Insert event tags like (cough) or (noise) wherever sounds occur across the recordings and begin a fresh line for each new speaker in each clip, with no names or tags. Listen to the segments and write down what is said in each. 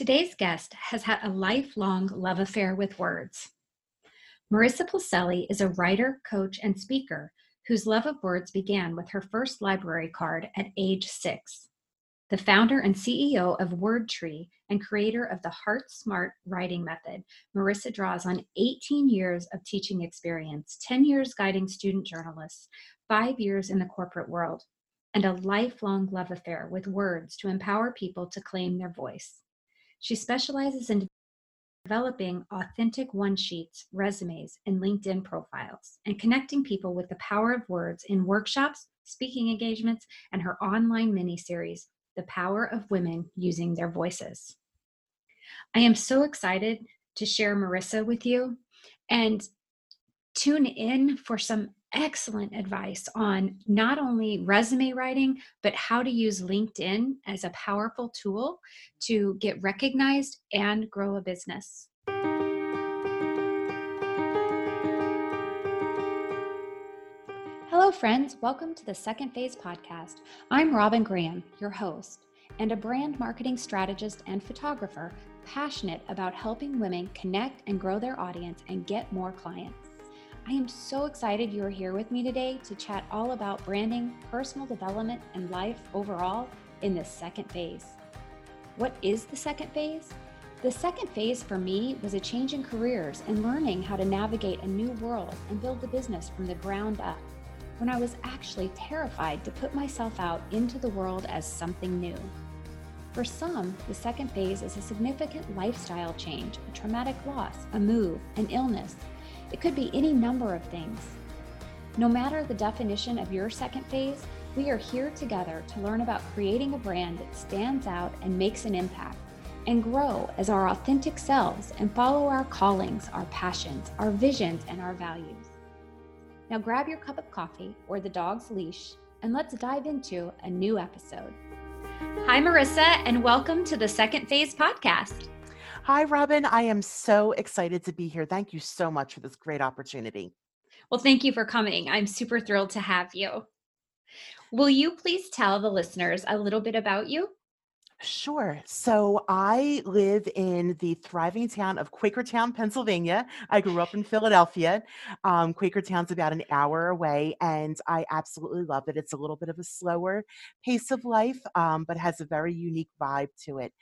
Today's guest has had a lifelong love affair with words. Marissa Polselli is a writer, coach, and speaker whose love of words began with her first library card at age six. The founder and CEO of WordTree and creator of the HeartSmart writing method, Marissa draws on 18 years of teaching experience, 10 years guiding student journalists, five years in the corporate world, and a lifelong love affair with words to empower people to claim their voice. She specializes in developing authentic one sheets, resumes, and LinkedIn profiles, and connecting people with the power of words in workshops, speaking engagements, and her online mini series, The Power of Women Using Their Voices. I am so excited to share Marissa with you and tune in for some excellent advice on not only resume writing, but how to use LinkedIn as a powerful tool to get recognized and grow a business. Hello, friends. Welcome to the Second Phase podcast. I'm Robin Graham, your host, and a brand marketing strategist and photographer passionate about helping women connect and grow their audience and get more clients. I am so excited you are here with me today to chat all about branding, personal development, and life overall in this second phase. What is the second phase? The second phase for me was a change in careers and learning how to navigate a new world and build the business from the ground up when I was actually terrified to put myself out into the world as something new. For some, the second phase is a significant lifestyle change, a traumatic loss, a move, an illness, it could be any number of things. No matter the definition of your second phase, we are here together to learn about creating a brand that stands out and makes an impact, and grow as our authentic selves and follow our callings, our passions, our visions, and our values. Now grab your cup of coffee or the dog's leash, and let's dive into a new episode. Hi, Marissa, and welcome to the Second Phase podcast.
Hi, Robin. I am so excited to be here. Thank you so much for this great opportunity.
Well, thank you for coming. I'm super thrilled to have you. Will you please tell the listeners a little bit about you?
Sure. So I live in the thriving town of Quakertown, Pennsylvania. I grew up in Philadelphia. Um, Quakertown's about an hour away, and I absolutely love it. It's a little bit of a slower pace of life, um, but has a very unique vibe to it.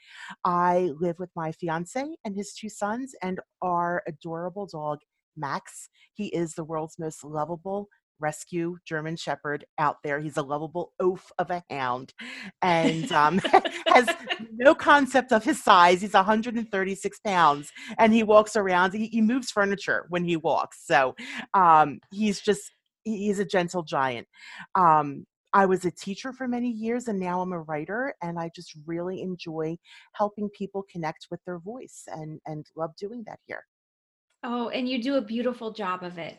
I live with my fiance and his two sons and our adorable dog, Max. He is the world's most lovable rescue German Shepherd out there. He's a lovable oaf of a hound and (laughs) um, (laughs) has no concept of his size. He's 136 pounds and he walks around. He, he moves furniture when he walks. So um, he's just, he's a gentle giant. Um, I was a teacher for many years and now I'm a writer and I just really enjoy helping people connect with their voice and and love doing that here.
Oh, and you do a beautiful job of it.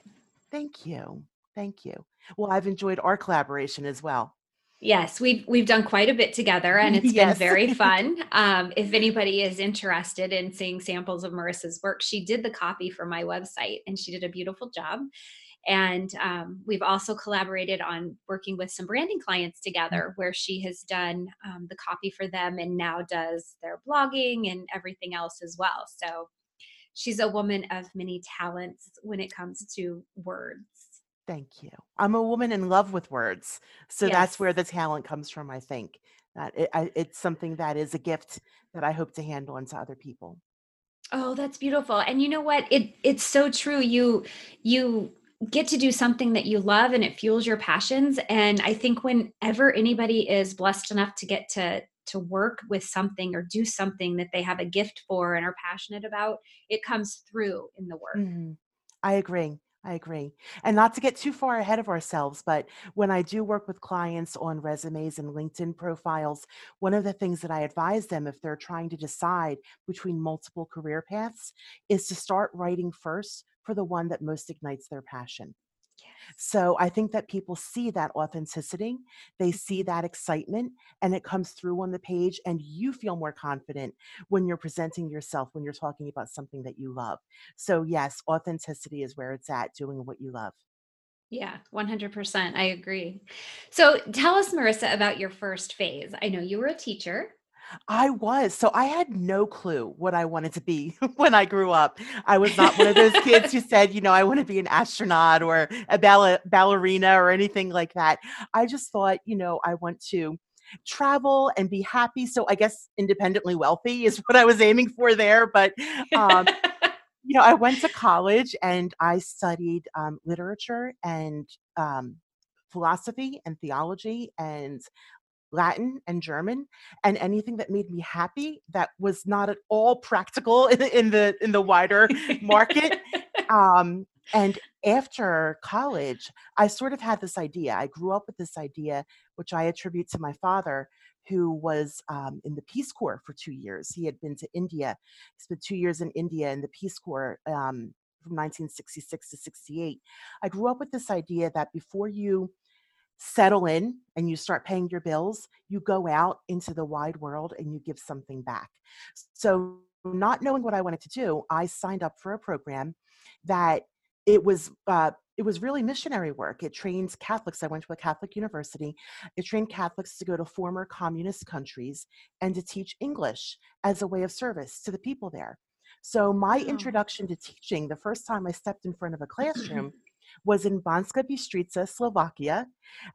Thank you. Thank you. Well, I've enjoyed our collaboration as well.
Yes, we've we've done quite a bit together, and (laughs) it's yes. been very (laughs) fun. Um, if anybody is interested in seeing samples of Marissa's work, she did the copy for my website, and she did a beautiful job. And um, we've also collaborated on working with some branding clients together, where she has done um, the copy for them, and now does their blogging and everything else as well. So she's a woman of many talents when it comes to words.
Thank you. I'm a woman in love with words. So yes. that's where the talent comes from, I think. That it, I, it's something that is a gift that I hope to hand on to other people.
Oh, that's beautiful. And you know what? It it's so true. You you get to do something that you love and it fuels your passions and I think whenever anybody is blessed enough to get to to work with something or do something that they have a gift for and are passionate about, it comes through in the work.
Mm-hmm. I agree. I agree. And not to get too far ahead of ourselves, but when I do work with clients on resumes and LinkedIn profiles, one of the things that I advise them if they're trying to decide between multiple career paths is to start writing first for the one that most ignites their passion. So I think that people see that authenticity, they see mm-hmm. that excitement, and it comes through on the page, and you feel more confident when you're presenting yourself, when you're talking about something that you love. So, yes, authenticity is where it's at, doing what you love.
Yeah, 100%. I agree. So tell us, Marissa, about your first phase. I know you were a teacher.
I was. So I had no clue what I wanted to be (laughs) when I grew up. I was not one of those kids who said, you know, I want to be an astronaut or a ball- ballerina or anything like that. I just thought, you know, I want to travel and be happy. So I guess independently wealthy is (laughs) what I was aiming for there. But, um, (laughs) you know, I went to college and I studied um, literature and um, philosophy and theology and Latin and German and anything that made me happy that was not at all practical (laughs) in, the in the in the wider market. (laughs) Um, and after college, I sort of had this idea. I grew up with this idea, which I attribute to my father, who was um, in the Peace Corps for two years. He had been to India. He spent two years in India in the Peace Corps um, from 1966 to 68. I grew up with this idea that before you settle in and you start paying your bills, you go out into the wide world and you give something back. So, not knowing what I wanted to do, I signed up for a program that it was uh, it was really missionary work. It trains Catholics. I went to a Catholic university. It trained Catholics to go to former communist countries and to teach English as a way of service to the people there. So my introduction to teaching, the first time I stepped in front of a (laughs) classroom, was in Banska Bystrica, Slovakia,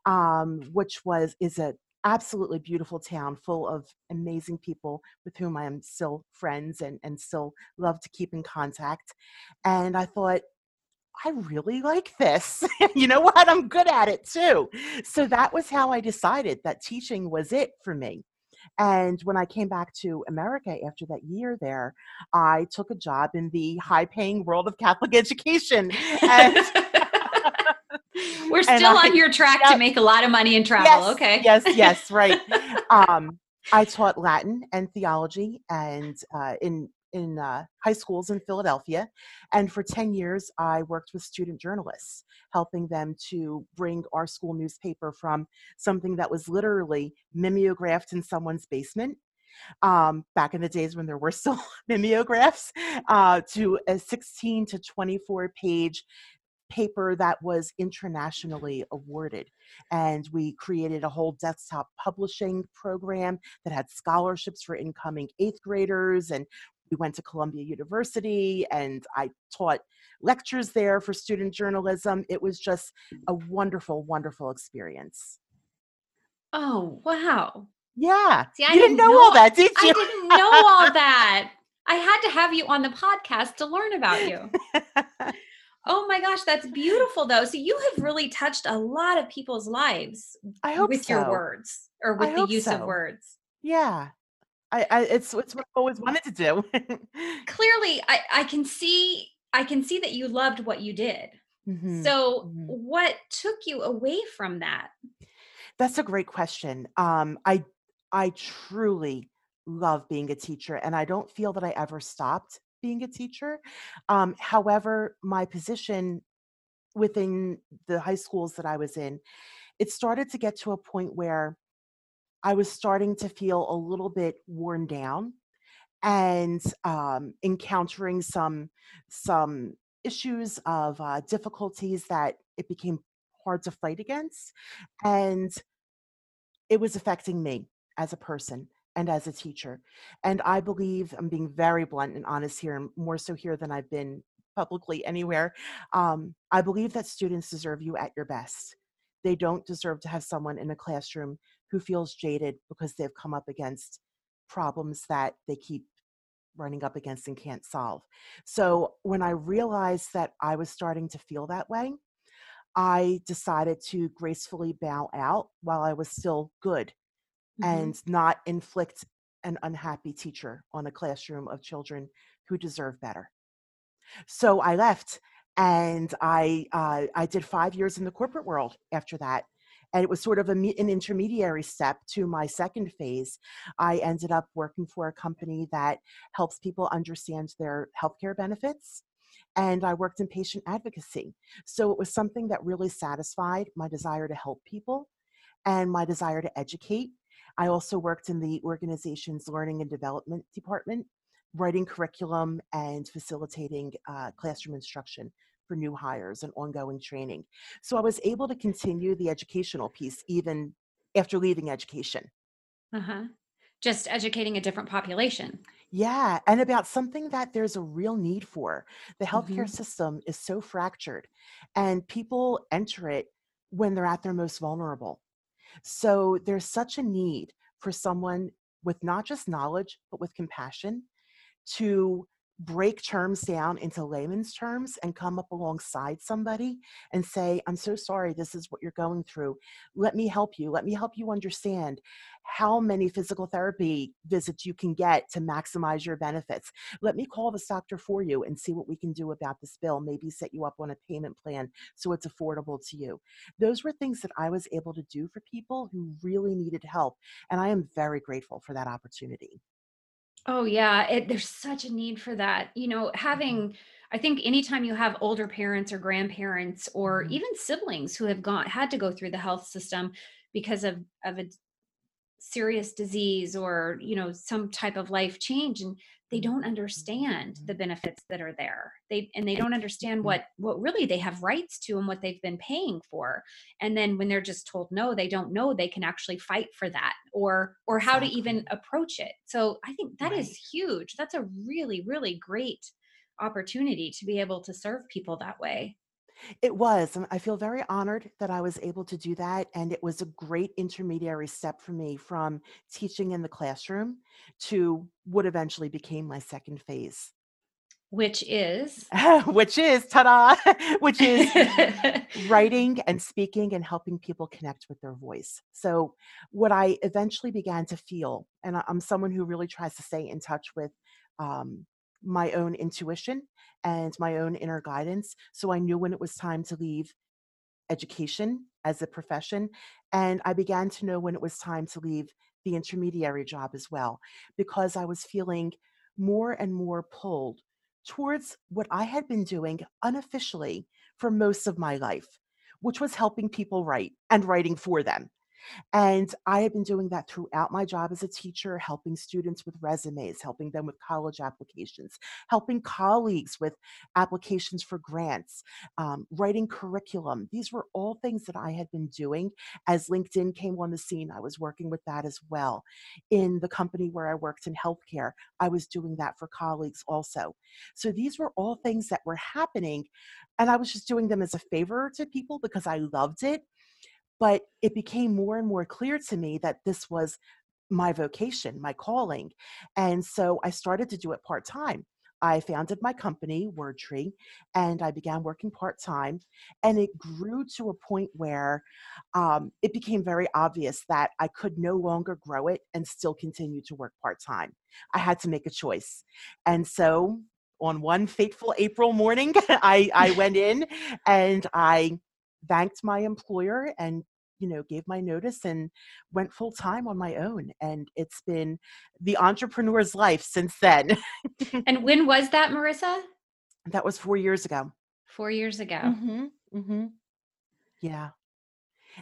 um, which was is a absolutely beautiful town full of amazing people with whom I am still friends and, and still love to keep in contact. And I thought, I really like this. (laughs) you know what? I'm good at it too. So that was how I decided that teaching was it for me. And when I came back to America after that year there, I took a job in the high paying world of Catholic (laughs) education. And (laughs) (laughs)
We're still I, on your track to make a lot of money and travel.
Yes,
okay.
yes, yes, right. (laughs) um, I taught Latin and theology and uh, in in uh, high schools in Philadelphia. And for 10 years, I worked with student journalists, helping them to bring our school newspaper from something that was literally mimeographed in someone's basement. Um, back in the days when there were still (laughs) mimeographs, uh, to a 16 to 24 page paper that was internationally awarded. And we created a whole desktop publishing program that had scholarships for incoming eighth graders. And we went to Columbia University and I taught lectures there for student journalism. It was just a mm. wonderful, wonderful experience.
Oh, wow.
Yeah. See, I you didn't, didn't know, know all that, did you?
I didn't know all that. I had to have you on the podcast to learn about you. (laughs) Oh my gosh, that's beautiful though. So you have really touched a lot of people's lives
I hope
with
so.
your words or with I the use so. of words.
Yeah. I, I it's it's what I've always wanted to do. (laughs)
Clearly, I, I can see I can see that you loved what you did. Mm-hmm. So mm-hmm. what took you away from that?
That's a great question. Um, I I truly love being a teacher and I don't feel that I ever stopped being a teacher. Um, however, my position within the high schools that I was in, it started to get to a point where I was starting to feel a little bit worn down and um, encountering some some issues of uh, difficulties that it became hard to fight against, and it was affecting me as a person and as a teacher. And I believe I'm being very blunt and honest here, and more so here than I've been publicly anywhere. Um, I believe that students deserve you at your best. They don't deserve to have someone in a classroom who feels jaded because they've come up against problems that they keep running up against and can't solve. So when I realized that I was starting to feel that way, I decided to gracefully bow out while I was still good mm-hmm. and not inflict an unhappy teacher on a classroom of children who deserve better. So I left and I uh, I did five years in the corporate world after that. And it was sort of a, an intermediary step to my second phase. I ended up working for a company that helps people understand their healthcare benefits and I worked in patient advocacy. So it was something that really satisfied my desire to help people and my desire to educate I also worked in the organization's learning and development department, writing curriculum and facilitating uh, classroom instruction for new hires and ongoing training. So I was able to continue the educational piece even after leaving education.
Uh huh. just educating a different population.
Yeah, and about something that there's a real need for. The healthcare
Mhm.
system is so fractured, and people enter it when they're at their most vulnerable. So there's such a need for someone with not just knowledge, but with compassion to break terms down into layman's terms and come up alongside somebody and say, I'm so sorry, this is what you're going through. Let me help you. Let me help you understand how many physical therapy visits you can get to maximize your benefits. Let me call this doctor for you and see what we can do about this bill. Maybe set you up on a payment plan so it's affordable to you. Those were things that I was able to do for people who really needed help. And I am very grateful for that opportunity.
Oh yeah, it, there's such a need for that. You know,
Mhm,
having I think anytime you have older parents or grandparents or
mhm,
even siblings who have gone had to go through the health system because of of a serious disease or you know some type of life change and they don't
mhm,
understand the benefits that are there. They and they don't understand
mhm.
what what really they have rights to and what they've been paying for. And then when they're just told no they don't know they can actually fight for that or or how to even approach it. So i think that is
Right.
huge. That's a really really great opportunity to be able to serve people that way
It was, and I feel very honored that I was able to do that, and it was a great intermediary step for me from teaching in the classroom to what eventually became my second phase,
which is? (laughs)
Which is ta-da, (laughs) which is (laughs) writing and speaking and helping people connect with their voice. So, what I eventually began to feel, and I'm someone who really tries to stay in touch with um, my own intuition and my own inner guidance. So, I knew when it was time to leave education as a profession. And I began to know when it was time to leave the intermediary job as well, because I was feeling more and more pulled towards what I had been doing unofficially for most of my life, which was helping people write and writing for them. And I have been doing that throughout my job as a teacher, helping students with resumes, helping them with college applications, helping colleagues with applications for grants, um, writing curriculum. These were all things that I had been doing as LinkedIn came on the scene. I was working with that as well. In the company where I worked in healthcare, I was doing that for colleagues also. So these were all things that were happening. And I was just doing them as a favor to people because I loved it but it became more and more clear to me that this was my vocation, my calling. And so I started to do it part time. I founded my company, WordTree, and I began working part time. And it grew to a point where um, it became very obvious that I could no longer grow it and still continue to work part time. I had to make a choice. And so on one fateful April morning, (laughs) I, I went in and I thanked my employer and you know gave my notice and went full time on my own and it's been the entrepreneur's life since then. (laughs)
And when was that marissa?
That was 4 years ago.
4 years ago.
Mhm mhm yeah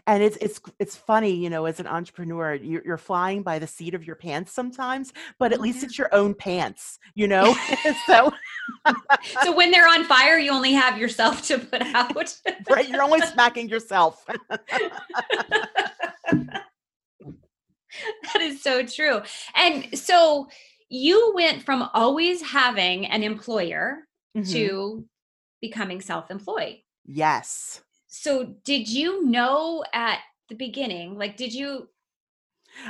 and it's it's it's funny you know as an entrepreneur you're, you're flying by the seat of your pants sometimes but at least it's your own pants you know (laughs) (laughs) so
so when they're on fire, you only have yourself to put out. (laughs)
right you're only smacking yourself
that is so true. And so you went from always having an employer
Mhm.
to becoming self-employed.
yes
So did you know at the beginning, like did you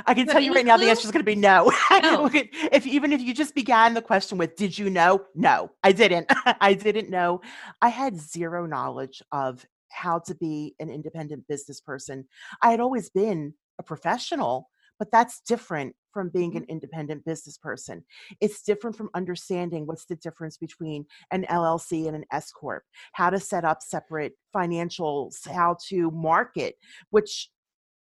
I can tell you right now the answer is gonna be no. (laughs)
No.
If even if you just began the question with, "Did you know?" No, I didn't. (laughs) I didn't know. I had 0 knowledge of how to be an independent business person. I had always been a professional, but that's different from being an
Mhm.
independent business person. It's different from understanding what's the difference between an LLC and an S corp, how to set up separate financials, how to market, which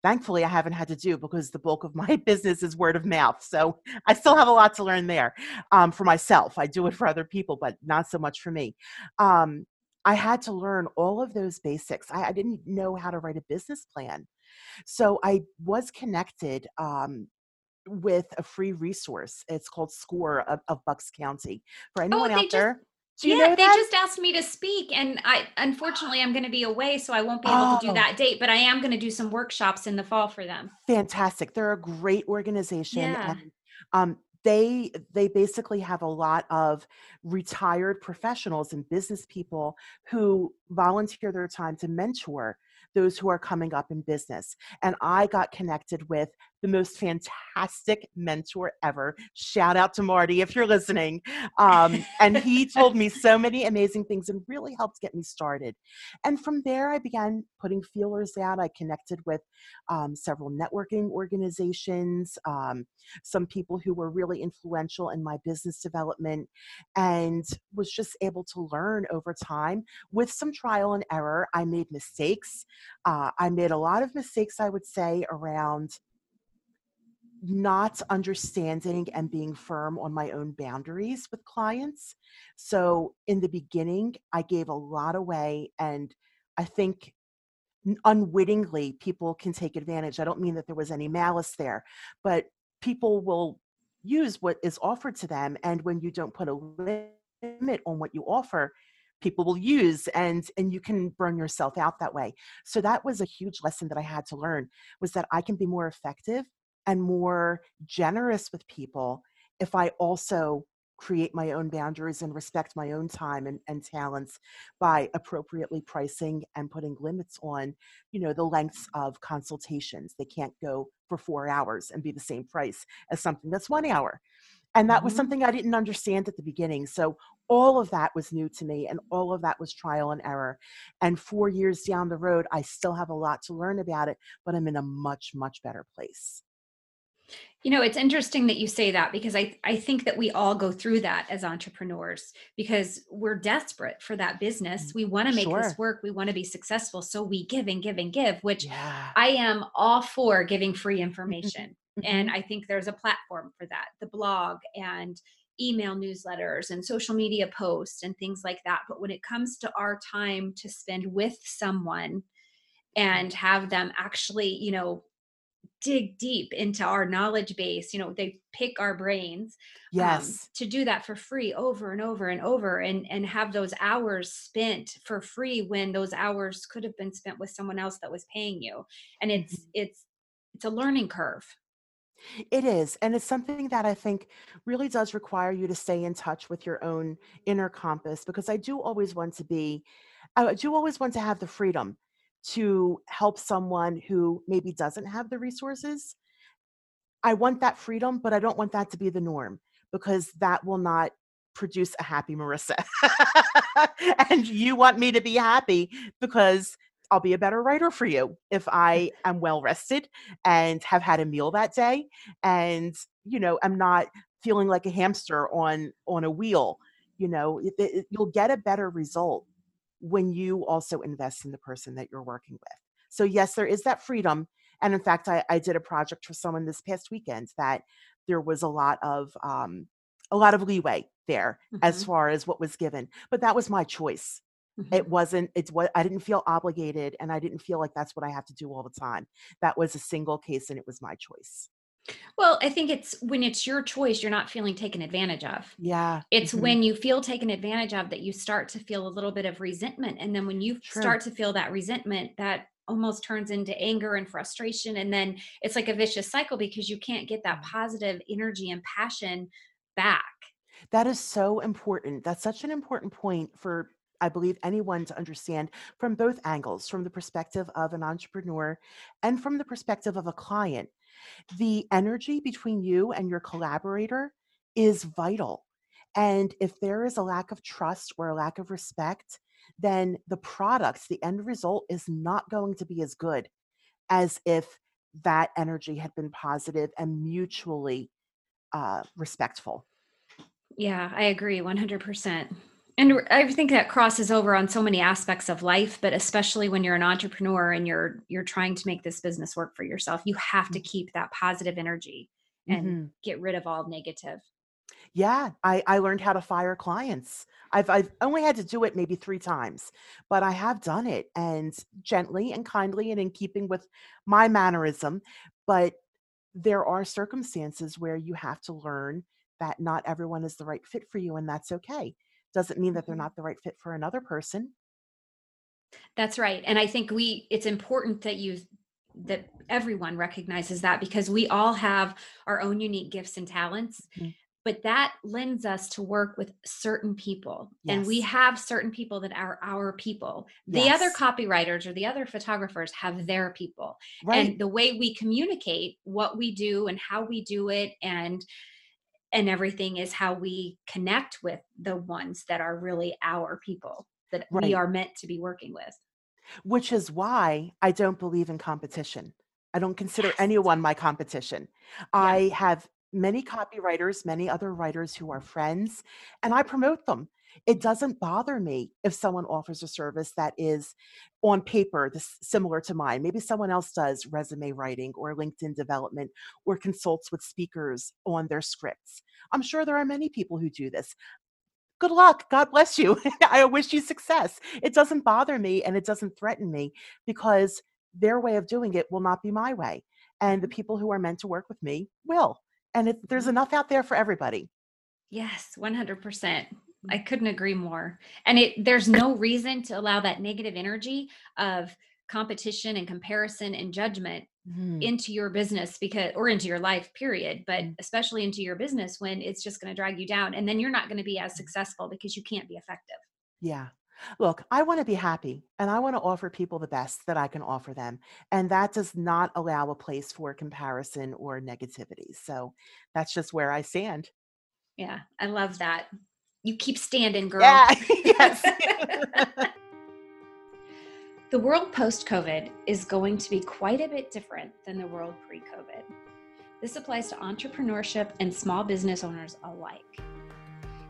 Thankfully, I haven't had to do because the bulk of my (laughs) business is word of mouth. So (laughs) I still have a lot to learn there um, for myself. I do it for other people, but not so much for me. Um, I had to learn all of those basics. I, I didn't know how to write a business plan. So I was connected um, with a free resource. It's called SCORE of, of Bucks County. For
Oh,
anyone
they
out
just
there,
yeah,
know
they
that?
just asked me to speak, and I unfortunately I'm going to be away, so I won't be able to do
Oh,
that date. But I am going to do some workshops in the fall for them.
fantastic. They're a great organization
Yeah.
and um they they basically have a lot of retired professionals and business people who volunteer their time to mentor those who are coming up in business. And I got connected with the most fantastic mentor ever. Shout out to Marty if you're listening. Um, and he (laughs) told me so many amazing things and really helped get me started. And from there, I began putting feelers out. I connected with um, several networking organizations, um, some people who were really influential in my business development, and was just able to learn over time with some trial and error. I made mistakes. Uh, I made a lot of mistakes, I would say, around not understanding and being firm on my own boundaries with clients. So in the beginning, I gave a lot away, and I think unwittingly people can take advantage. I don't mean that there was any malice there, but people will use what is offered to them. And when you don't put a limit on what you offer, people will use and and you can burn yourself out that way so that was a huge lesson that i had to learn was that i can be more effective and more generous with people if i also create my own boundaries and respect my own time and, and talents by appropriately pricing and putting limits on you know the lengths of consultations. They can't go for four hours and be the same price as something that's one hour. And that was
Mhm.
something i didn't understand at the beginning. So all of that was new to me and all of that was trial and error. And four years down the road i still have a lot to learn about it but i'm in a much much better place
You know, it's interesting that you say that because I I think that we all go through that as entrepreneurs because we're desperate for that business.
Mm,
We want to make this work. We want to be successful. So we give and give and give, which
yeah
I am all for giving free information. And
Mhm.
I think there's a platform for that, the blog and email newsletters and social media posts and things like that. But when it comes to our time to spend with someone
Mm,
and have them actually, you know, dig deep into our knowledge base you know they pick our brains um,
yes
to do that for free over and over and over and and have those hours spent for free when those hours could have been spent with someone else that was paying you and it's
Mhm.
it's it's a learning curve
It is. And it's something that I think really does require you to stay in touch with your own inner compass because I do always want to be, I do always want to have the freedom to help someone who maybe doesn't have the resources. I want that freedom, but I don't want that to be the norm because that will not produce a happy Marissa. (laughs) and you want me to be happy because I'll be a better writer for you if I (laughs) am well rested and have had a meal that day and you know I'm not feeling like a hamster on on a wheel you know it, it- you'll get a better result when you also invest in the person that you're working with so yes there is that freedom and in fact i, I did a project for someone this past weekend that there was a lot of um, a lot of leeway there as
hmm
far as what was given but that was my choice
hmm
it wasn't it's what I didn't feel obligated and I didn't feel like that's what I have to do all the time. That was a single case and it was my choice.
Well i think it's when it's your choice you're not feeling taken advantage of
Yeah.
it's
Mhm.
when you feel taken advantage of that you start to feel a little bit of resentment and then when you
True.
start to feel that resentment that almost turns into anger and frustration and then it's like a vicious cycle because you can't get that
Mm.
positive energy and passion back
That is so important. That's such an important point for I believe anyone to understand from both angles, from the perspective of an entrepreneur and from the perspective of a client. The energy between you and your collaborator is vital. And if there is a lack of trust or a lack of respect, then the product, the end result is not going to be as good as if that energy had been positive and mutually uh, respectful.
yeah i agree 100% and I think that crosses over on so many aspects of life but especially when you're an entrepreneur and you're you're trying to make this business work for yourself you have to keep that positive energy and
Mhm.
get rid of all negative
Yeah, I I learned how to fire clients. I've I've only had to do it maybe 3 times, but I have done it and gently and kindly and in keeping with my mannerism, but there are circumstances where you have to learn that not everyone is the right fit for you and that's okay. Doesn't mean that they're
Mhm.
not the right fit for another person.
That's right. And I think we it's important that you that everyone recognizes that because we all have our own unique gifts and talents.
Mhm.
But that lends us to work with certain people. And we have certain people that are our people. The other copywriters or the other photographers have their people.
Right.
And the way we communicate what we do and how we do it and and everything is how we connect with the ones that are really our people that we are meant to be working with.
Which is why I don't believe in competition. I don't consider
Yes.
anyone my competition.
Yeah.
I have many copywriters, many other writers who are friends, and I promote them. It doesn't bother me if someone offers a service that is on paper this similar to mine. Maybe someone else does resume writing or LinkedIn development or consults with speakers on their scripts. I'm sure there are many people who do this. Good luck. God bless you. (laughs) I wish you success. It doesn't bother me and it doesn't threaten me because their way of doing it will not be my way. And the people who are meant to work with me will. And it, there's
Mhm.
enough out there for everybody.
Yes, 100%. I
Mm.
couldn't agree more. And it there's no reason to allow that negative energy of competition and comparison and judgment
Mhm.
into your business because or into your life period, but
Mm.
especially into your business when it's just going to drag you down and then you're not going to be as
Mm.
successful because you can't be effective.
Yeah. Look, I want to be happy and I want to offer people the best that I can offer them. And that does not allow a place for comparison or negativity. So that's just where I stand.
Yeah, I love that. You keep standing, girl.
Yeah. (laughs) yes. (laughs)
The world post COVID is going to be quite a bit different than the world pre COVID. This applies to entrepreneurship and small business owners alike.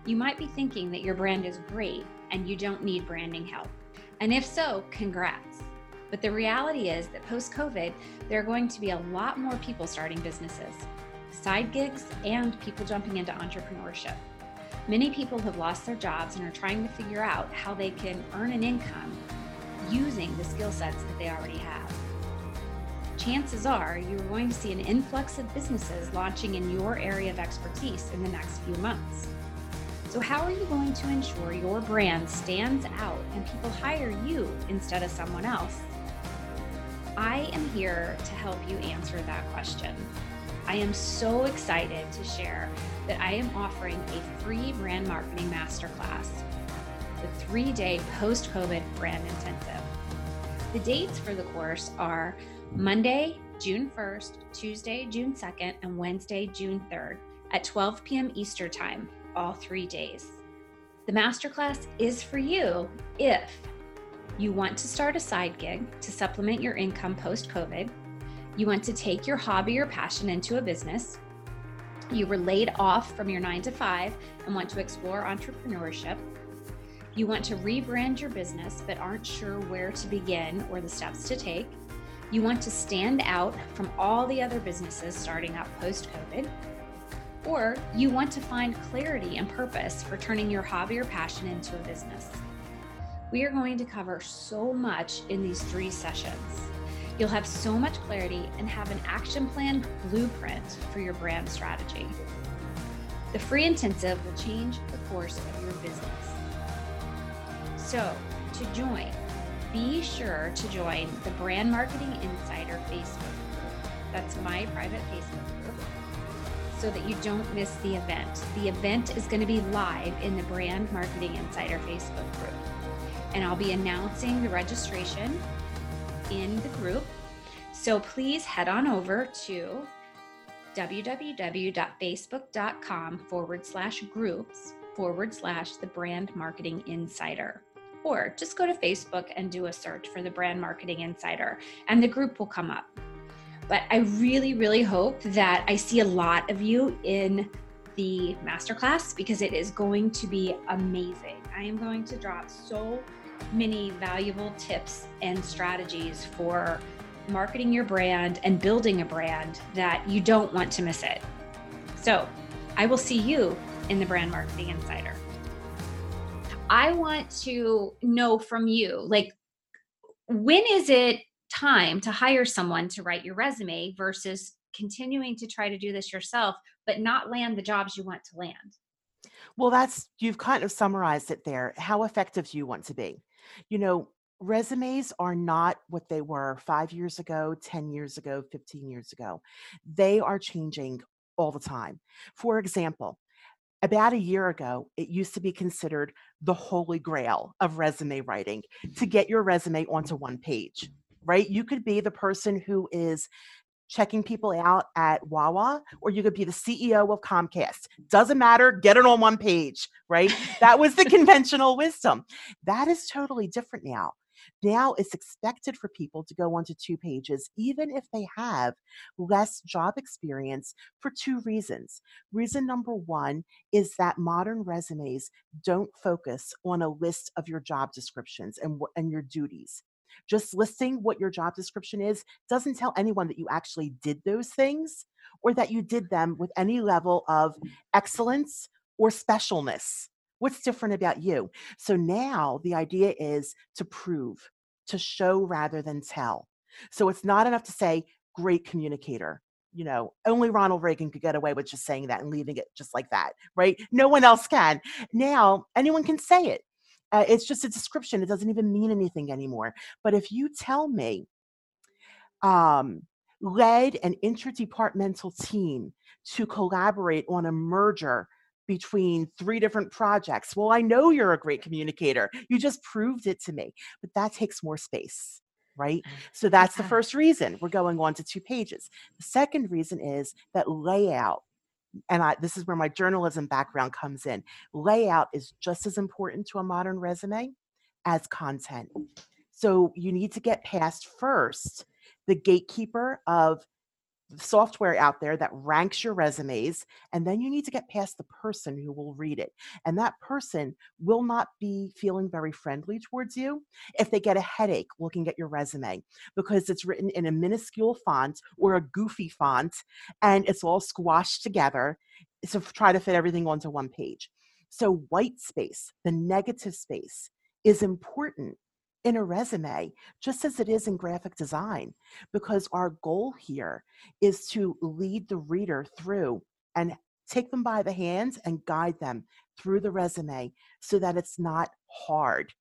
You might be thinking that your brand is great and you don't need branding help. And if so, congrats. But the reality is that post COVID, there are going to be a lot more people starting businesses, side gigs, and people jumping into entrepreneurship. Many people have lost their jobs and are trying to figure out how they can earn an income using the skill sets that they already have. Chances are you're going to see an influx of businesses launching in your area of expertise in the next few months. So, how are you going to ensure your brand stands out and people hire you instead of someone else? I am here to help you answer that question. I am so excited to share that I am offering a free brand marketing masterclass the three day post COVID brand intensive. The dates for the course are Monday, June 1st, Tuesday, June 2nd, and Wednesday, June 3rd at 12 p.m. Eastern Time, all three days. The masterclass is for you if you want to start a side gig to supplement your income post COVID, you want to take your hobby or passion into a business, you were laid off from your nine to five and want to explore entrepreneurship, you want to rebrand your business but aren't sure where to begin or the steps to take. You want to stand out from all the other businesses starting up post COVID. Or you want to find clarity and purpose for turning your hobby or passion into a business. We are going to cover so much in these three sessions. You'll have so much clarity and have an action plan blueprint for your brand strategy. The free intensive will change the course of your business. So, to join, be sure to join the Brand Marketing Insider Facebook group. That's my private Facebook group so that you don't miss the event. The event is going to be live in the Brand Marketing Insider Facebook group. And I'll be announcing the registration in the group. So please head on over to www.facebook.com forward slash groups forward slash the brand marketing insider. Or just go to Facebook and do a search for the brand marketing insider, and the group will come up. But I really, really hope that I see a lot of you in the masterclass because it is going to be amazing. I am going to drop so many valuable tips and strategies for marketing your brand and building a brand that you don't want to miss it. So I will see you in the Brand Marketing Insider. I want to know from you like, when is it time to hire someone to write your resume versus continuing to try to do this yourself, but not land the jobs you want to land?
Well, that's you've kind of summarized it there. How effective do you want to be? You know, resumes are not what they were 5 years ago, 10 years ago, 15 years ago. They are changing all the time. For example, about a year ago, it used to be considered the holy grail of resume writing to get your resume onto one page, right? You could be the person who is checking people out at Wawa, or you could be the CEO of Comcast. Doesn't matter, get it on one page, right? That was the (laughs) conventional wisdom. That is totally different now. Now it's expected for people to go onto two pages, even if they have less job experience, for two reasons. Reason number one is that modern resumes don't focus on a list of your job descriptions and, and your duties. Just listing what your job description is doesn't tell anyone that you actually did those things or that you did them with any level of excellence or specialness. What's different about you? So now the idea is to prove, to show rather than tell. So it's not enough to say, great communicator. You know, only Ronald Reagan could get away with just saying that and leaving it just like that, right? No one else can. Now, anyone can say it. Uh, it's just a description. It doesn't even mean anything anymore. But if you tell me, um, led an interdepartmental team to collaborate on a merger between three different projects. Well, I know you're a great communicator. You just proved it to me. But that takes more space, right? Mm, so that's the first reason we're going on to two pages. The second reason is that layout. And I, this is where my journalism background comes in. Layout is just as important to a modern resume as content. So you need to get past first the gatekeeper of software out there that ranks your resumes and then you need to get past the person who will read it and that person will not be feeling very friendly towards you if they get a headache looking at your resume because it's written in a minuscule font or a goofy font and it's all squashed together to try to fit everything onto one page. So white space the negative space is important in a resume, just as it is in graphic design, because our goal here is to lead the reader through and take them by the hands and guide them through the resume so that it's not hard,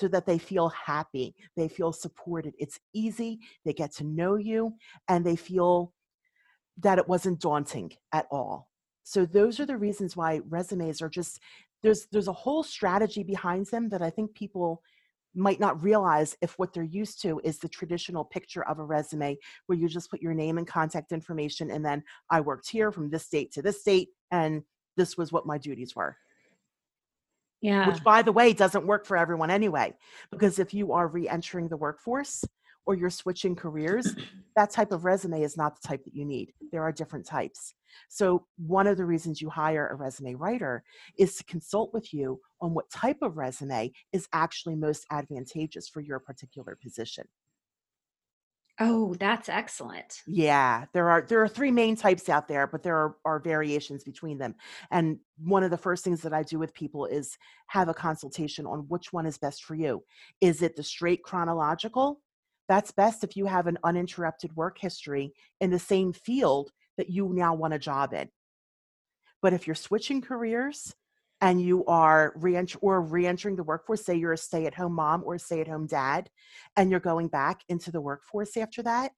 so that they feel happy, they feel supported. It's easy, they get to know you, and they feel that it wasn't daunting at all. So those are the reasons why resumes are just there's there's a whole strategy behind them that I think people might not realize if what they're used to is the traditional picture of a resume where you just put your name and contact information and then I worked here from this date to this date and this was what my duties were.
Yeah.
Which by the way doesn't work for everyone anyway because if you are re-entering the workforce or you're switching careers, (clears throat) that type of resume is not the type that you need. There are different types. So, one of the reasons you hire a resume writer is to consult with you on what type of resume is actually most advantageous for your particular position.
Oh, that's excellent.
Yeah, there are there are three main types out there, but there are, are variations between them. And one of the first things that I do with people is have a consultation on which one is best for you. Is it the straight chronological that's best if you have an uninterrupted work history in the same field that you now want a job in. But if you're switching careers and you are re or re-entering the workforce, say you're a stay-at-home mom or a stay-at-home dad, and you're going back into the workforce after that,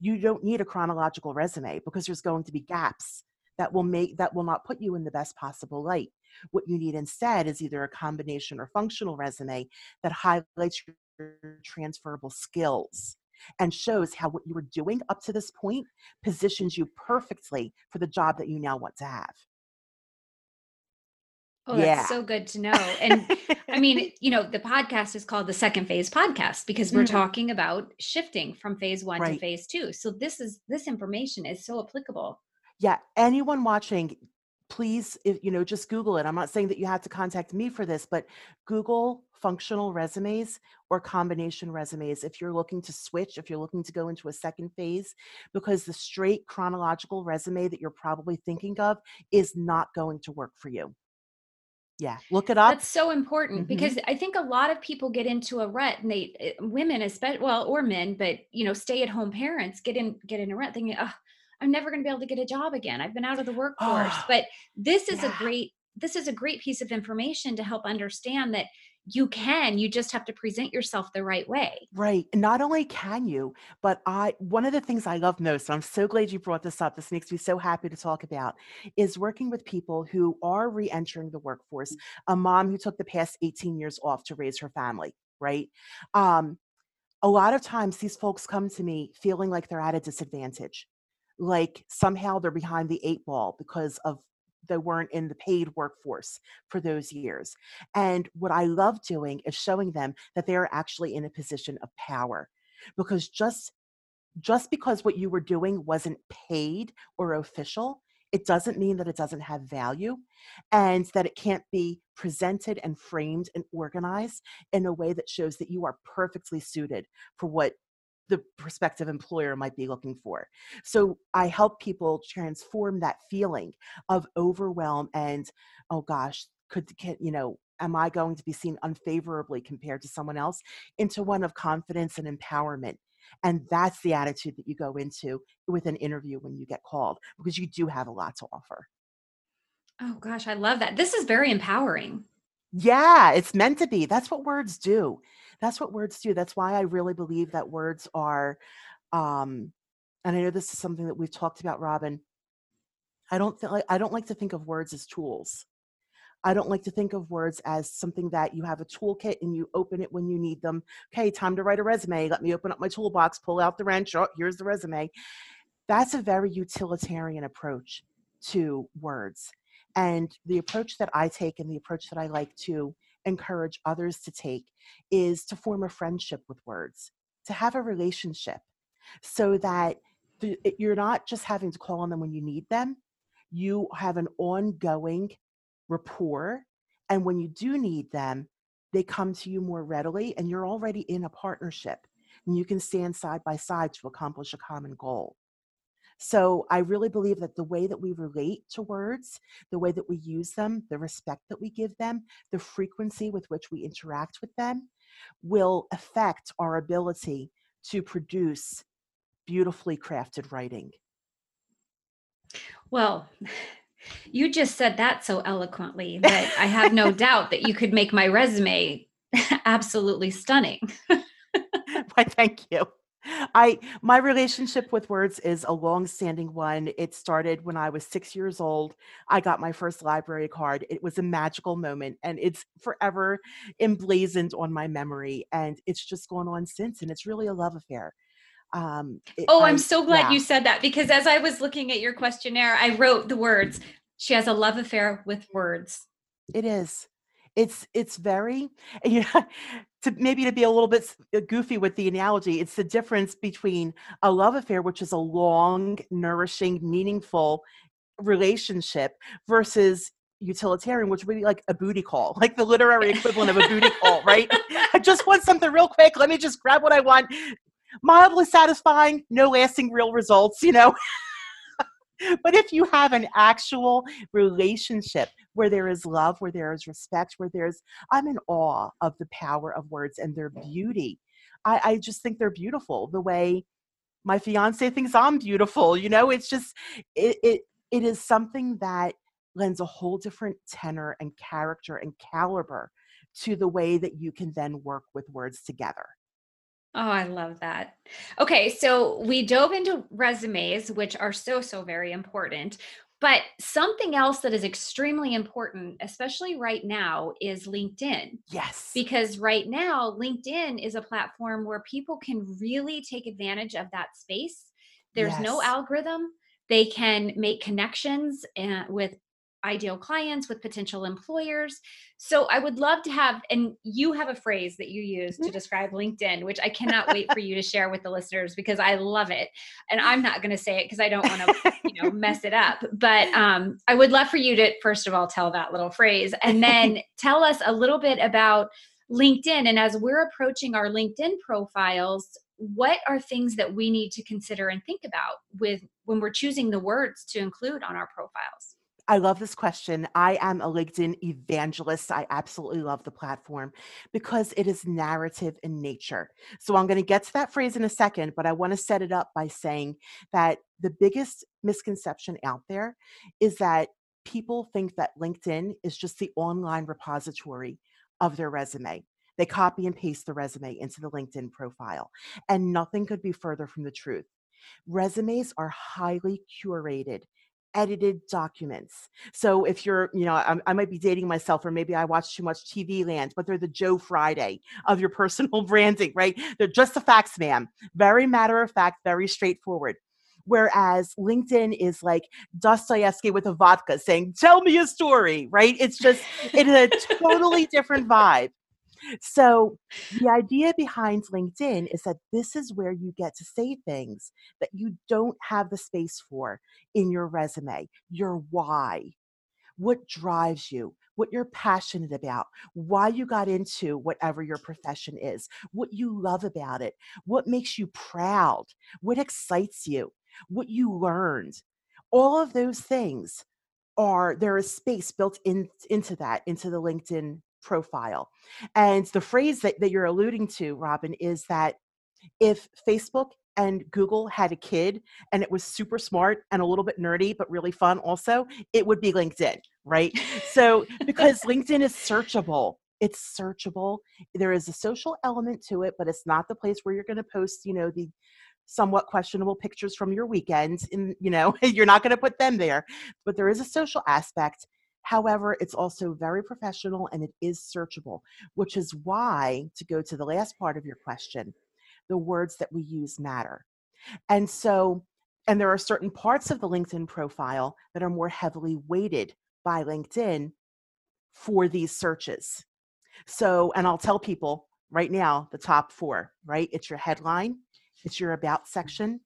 you don't need a chronological resume because there's going to be gaps that will make that will not put you in the best possible light. What you need instead is either a combination or functional resume that highlights transferable skills and shows how what you were doing up to this point positions you perfectly for the job that you now want to have.
Oh, that's so good to know. And I mean, (laughs) you know, the podcast is called the second phase podcast because we're mm-hmm. talking about shifting from phase one right. to phase two. So this is this information is so applicable.
Yeah. Anyone watching, please, if, you know, just Google it. I'm not saying that you have to contact me for this, but Google functional resumes or combination resumes if you're looking to switch, if you're looking to go into a second phase, because the straight chronological resume that you're probably thinking of is not going to work for you. Yeah, look it up.
That's so important mm-hmm. because I think a lot of people get into a rut and they eh, women especially well or men, but you know, stay at home parents get in get in a rut thinking, oh, I'm never going to be able to get a job again. I've been out of the (gasps) workforce. Oh, but this is yeah. a great this is a great piece of information to help understand that you can you just have to present yourself the right way
right and not only can you but i one of the things i love most and i'm so glad you brought this up this makes me so happy to talk about is working with people who are re-entering the workforce a mom who took the past 18 years off to raise her family right um, a lot of times these folks come to me feeling like they're at a disadvantage like somehow they're behind the eight ball because of they weren't in the paid workforce for those years. And what I love doing is showing them that they are actually in a position of power because just just because what you were doing wasn't paid or official it doesn't mean that it doesn't have value and that it can't be presented and framed and organized in a way that shows that you are perfectly suited for what the prospective employer might be looking for. So I help people transform that feeling of overwhelm and, oh gosh, could, can, you know, am I going to be seen unfavorably compared to someone else into one of confidence and empowerment. And that's the attitude that you go into with an interview when you get called because you do have a lot to offer.
Oh gosh, I love that. This is very empowering.
Yeah, it's meant to be. That's what words do. That's what words do. That's why I really believe that words are um and I know this is something that we've talked about Robin. I don't think I don't like to think of words as tools. I don't like to think of words as something that you have a toolkit and you open it when you need them. Okay, time to write a resume. Let me open up my toolbox, pull out the wrench. Oh, here's the resume. That's a very utilitarian approach to words. And the approach that I take and the approach that I like to encourage others to take is to form a friendship with words, to have a relationship so that you're not just having to call on them when you need them, you have an ongoing rapport. And when you do need them, they come to you more readily, and you're already in a partnership and you can stand side by side to accomplish a common goal. So I really believe that the way that we relate to words, the way that we use them, the respect that we give them, the frequency with which we interact with them will affect our ability to produce beautifully crafted writing.
Well, (laughs) you just said that so eloquently that I have no (laughs) doubt that you could make my resume (laughs) absolutely stunning.
Why, thank you. I my relationship with words is a long-standing one. It started when I was 6 years old. I got my first library card. It was a magical moment and it's forever emblazoned on my memory and it's just gone on since and it's really a love affair.
Um, it, oh, I'm so glad yeah. you said that because as I was looking at your questionnaire, I wrote the words, she has a love affair with words.
It is. It's it's very (laughs) you know to maybe to be a little bit uh, goofy with the analogy, it's the difference between a love affair, which is a long, nourishing, meaningful relationship, versus utilitarian, which would be like a booty call, (laughs) like the literary equivalent of a booty call, right? I (laughs) just want something real quick. Let me just grab what I want. Mildly satisfying, no lasting real results, you know. But if you have an actual relationship where there is love, where there is respect, where there's, I'm in awe of the power of words and their beauty. I, I just think they're beautiful the way my fiance thinks I'm beautiful. You know, it's just, it, it, it is something that lends a whole different tenor and character and caliber to the way that you can then work with words together.
Oh, I love that. Okay, so we dove into resumes, which are so, so very important. But something else that is extremely important, especially right now, is LinkedIn.
Yes.
Because right now, LinkedIn is a platform where people can really take advantage of that space. There's yes. no algorithm. They can make connections uh, with ideal clients, with potential employers. So I would love to have, and you have a phrase that you use to mm-hmm. describe LinkedIn, which I cannot wait for you to share with the listeners because I love it. And I'm not going to say it because I don't want to, you know, mess it up. But um, I would love for you to, first of all, tell that little phrase and then (laughs) tell us a little bit about LinkedIn. And as we're approaching our LinkedIn profiles, what are things that we need to consider and think about with when we're choosing the words to include on our profiles?
I love this question. I am a LinkedIn evangelist. I absolutely love the platform because it is narrative in nature. So I'm going to get to that phrase in a second, but I want to set it up by saying that the biggest misconception out there is that people think that LinkedIn is just the online repository of their resume. They copy and paste the resume into the LinkedIn profile, and nothing could be further from the truth. Resumes are highly curated edited documents. So if you're, you know, I, I, might be dating myself, or maybe I watch too much TV land, but they're the Joe Friday (laughs) of your personal (laughs) branding, right? They're just the facts, ma'am. Very matter of fact, very straightforward. Whereas LinkedIn is like Dostoevsky with a vodka saying, Tell me a story, right? It's just, it is a totally different vibe. So, the idea behind LinkedIn is that this is where you get to say things that you don't have the space for in your resume, your why, what drives you, what you're passionate about, why you got into whatever your profession is, what you love about it, what makes you proud, what excites you what you learned, all of those things are there is space built in into that into the LinkedIn profile. And the phrase that, that you're alluding to, Robin, is that if Facebook and Google had a kid and it was super smart and a little bit nerdy, but really fun also, it would be LinkedIn, right? so, because (laughs) LinkedIn is searchable, it's searchable. There is a social element to it, but it's not the place where you're going to post, you know, the somewhat questionable pictures from your weekends and you know (laughs) you're not going to put them there but there is a social aspect however it's also very professional and it is searchable which is why to go to the last part of your question the words that we use matter. And so and there are certain parts of the linkedin profile that are more heavily weighted by linkedin for these searches. So and i'll tell people right now the top four right? It's your headline it's your about mm-hmm. section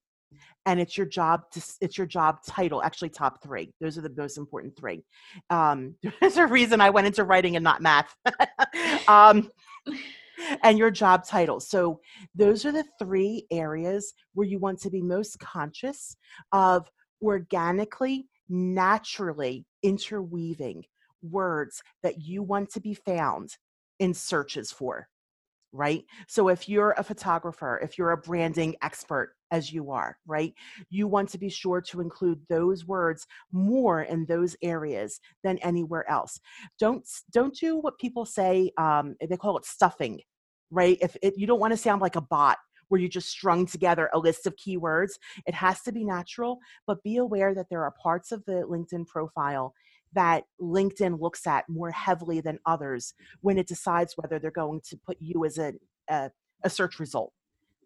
and it's your job to, it's your job title actually top three those are the most important three um, (laughs) there's a reason i went into writing and not math (laughs) um, (laughs) and your job title so those are the three areas where you want to be most conscious of organically naturally interweaving words that you want to be found in searches for right? So if you're a photographer, if you're a branding expert, as you are, right? You want to be sure to include those words more in those areas than anywhere else. Don't don't do what people say. Um, they call it stuffing, right? If it, you don't want to sound like a bot where you just strung together a list of keywords, it has to be natural. But be aware that there are parts of the LinkedIn profile that LinkedIn looks at more heavily than others when it decides whether they're going to put you as a, a, a search result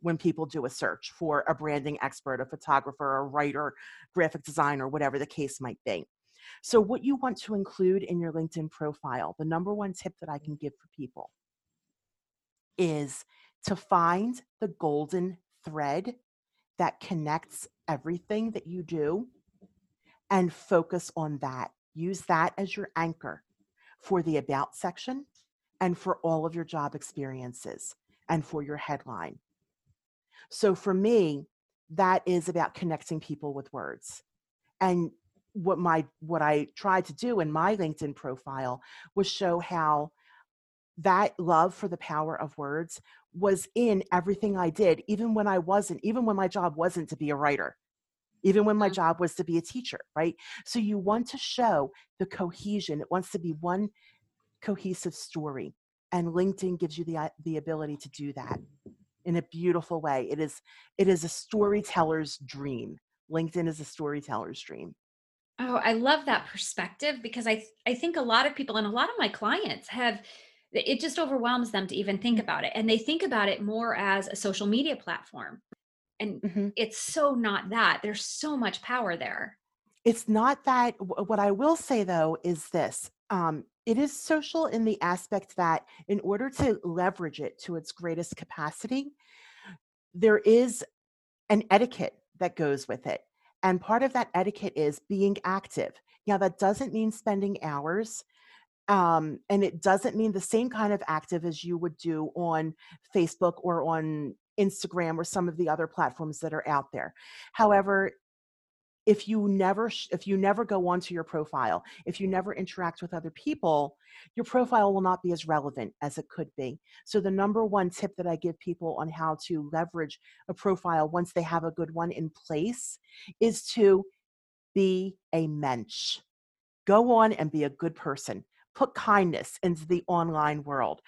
when people do a search for a branding expert, a photographer, a writer, graphic designer, whatever the case might be. So, what you want to include in your LinkedIn profile, the number one tip that I can give for people is to find the golden thread that connects everything that you do and focus on that. Use that as your anchor for the About section and for all of your job experiences and for your headline. So for me, that is about connecting people with words. And what my what I tried to do in my LinkedIn profile was show how that love for the power of words was in everything I did, even when I wasn't, even when my job wasn't to be a writer even when my mm-hmm. job was to be a teacher, right? So you want to show the cohesion. It wants to be one cohesive story. And LinkedIn gives you the, the ability to do that in a beautiful way. It is, it is a storyteller's dream. LinkedIn is a storyteller's dream.
Oh, I love that perspective because I I think a lot of people and a lot of my clients have it just overwhelms them to even think about it and they think about it more as a social media platform and mm-hmm. it's so not that there's so much power there
it's not that what i will say though is this um, it is social in the aspect that in order to leverage it to its greatest capacity there is an etiquette that goes with it and part of that etiquette is being active now that doesn't mean spending hours um, and it doesn't mean the same kind of active as you would do on facebook or on Instagram or some of the other platforms that are out there. However, if you never if you never go onto your profile if you never interact with other people your profile will not be as relevant as it could be so the number one tip that i give people on how to leverage a profile once they have a good one in place is to be a mensch Go on and be a good person. Put kindness into the online world.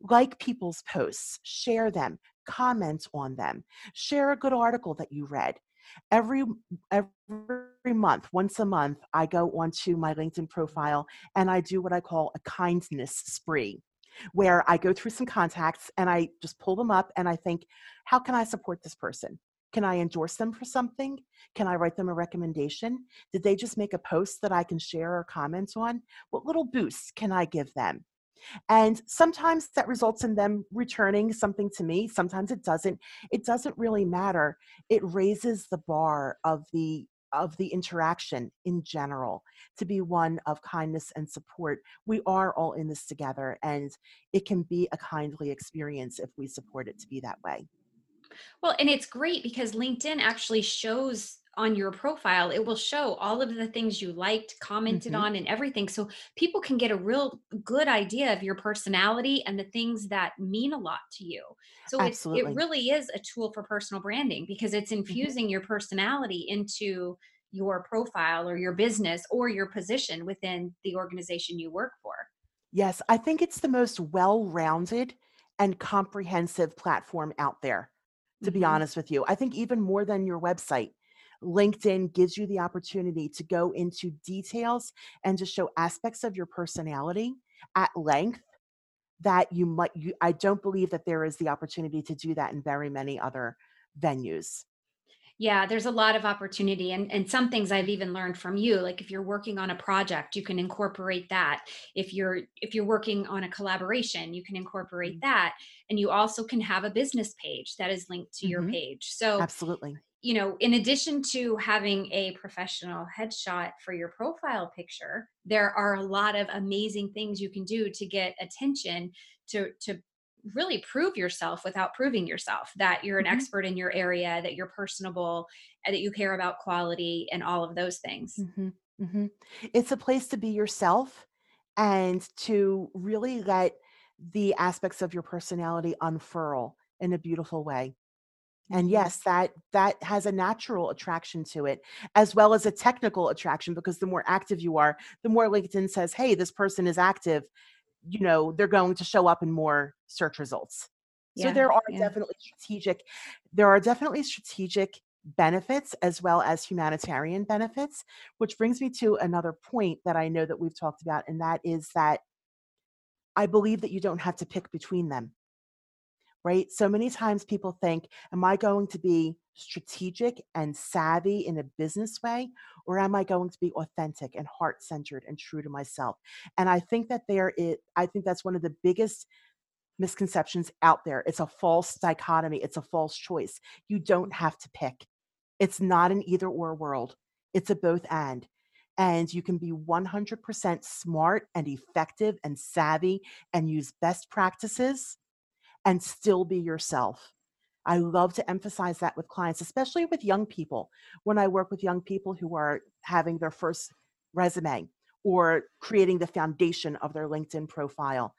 Like people's posts, share them, comment on them, share a good article that you read. Every every month, once a month, I go onto my LinkedIn profile and I do what I call a kindness spree where I go through some contacts and I just pull them up and I think, how can I support this person? Can I endorse them for something? Can I write them a recommendation? Did they just make a post that I can share or comment on? What little boosts can I give them? And sometimes that results in them returning something to me. Sometimes it doesn't. It doesn't really matter. It raises the bar of the of the interaction in general to be one of kindness and support. We are all in this together, and it can be a kindly experience if we support it to be that way.
Well, and it's great because LinkedIn actually shows on your profile, it will show all of the things you liked, commented
hmm
on, and everything. So people can get a real good idea of your personality and the things that mean a lot to you. So it, it really is a tool for personal branding because it's
hmm
infusing your personality into your profile or your business or your position within the organization you work for.
Yes, I think it's the most well rounded and comprehensive platform out there, to be
hmm
honest with you. I think even more than your website. LinkedIn gives you the opportunity to go into details and to show aspects of your personality at length that you might you I don't believe that there is the opportunity to do that in very many other venues.
Yeah, there's a lot of opportunity and and some things I've even learned from you, like if you're working on a project, you can incorporate that. If you're if you're working on a collaboration, you can incorporate
Mm,
that. And you also can have a business page that is linked to your
mhm,
page. So,
absolutely.
You know, in addition to having a professional headshot for your profile picture, there are a lot of amazing things you can do to get attention to to really prove yourself without proving yourself that you're an
Mhm,
expert in your area, that you're personable, and that you care about quality and all of those things.
mhm, mhm. It's a place to be yourself and to really let the aspects of your personality unfurl in a beautiful way. And yes, that that has a natural attraction to it, as well as a technical attraction because the more active you are, the more LinkedIn says, "Hey, this person is active," you know, they're going to show up in more search results. So there are
yeah.
definitely strategic there are definitely strategic benefits as well as humanitarian benefits, which brings me to another point that I know that we've talked about, and that is that I believe that you don't have to pick between them. Right? So many times people think, am I going to be strategic and savvy in a business way, or am I going to be authentic and heart centered and true to myself? And I think that there is, I think that's one of the biggest misconceptions out there. It's a false dichotomy, it's a false choice. You don't have to pick. It's not an either or world, it's a both and. And you can be 100% smart and effective and savvy and use best practices and still be yourself. I love to emphasize that with clients, especially with young people. When I work with young people who are having their first resume or creating the foundation of their LinkedIn profile,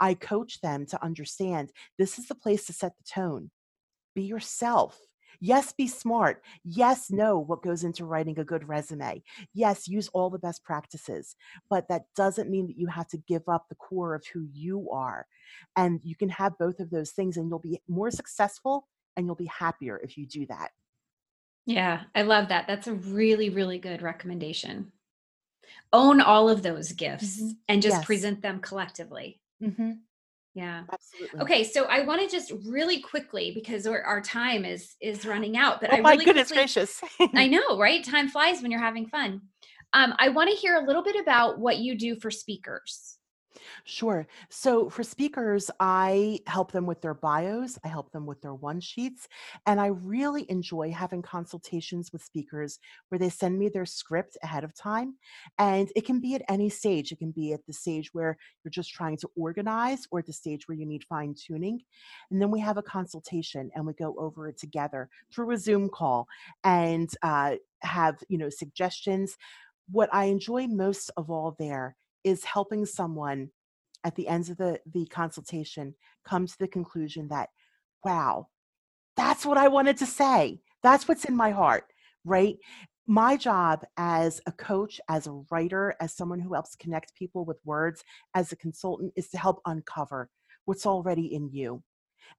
I coach them to understand this is the place to set the tone. Be yourself. Yes, be smart. Yes, know what goes into writing a good resume. Yes, use all the best practices. But that doesn't mean that you have to give up the core of who you are. And you can have both of those things and you'll be more successful and you'll be happier if you do that.
Yeah, I love that. That's a really, really good recommendation. Own all of those gifts
Mhm.
and just
Yes.
present them collectively.
Mhm.
Yeah.
Absolutely.
Okay, so I wanna just really quickly because our our time is is (sighs) running out, but
Oh
I
my
really
goodness
quickly
gracious.
I (laughs) know, right? Time flies when you're having fun. Um, I wanna hear a little bit about what you do for speakers.
Sure. So for speakers, I help them with their bios, I help them with their one sheets, and I really enjoy having consultations with speakers where they send me their script ahead of time. And it can be at any stage. It can be at the stage where you're just trying to organize or at the stage where you need fine tuning. And then we have a consultation and we go over it together through a Zoom call and uh, have, you know, suggestions. What I enjoy most of all there is helping someone at the end of the the consultation come to the conclusion that wow that's what i wanted to say that's what's in my heart right my job as a coach, as a writer, as someone who helps connect people with words, as a consultant, is to help uncover what's already in you.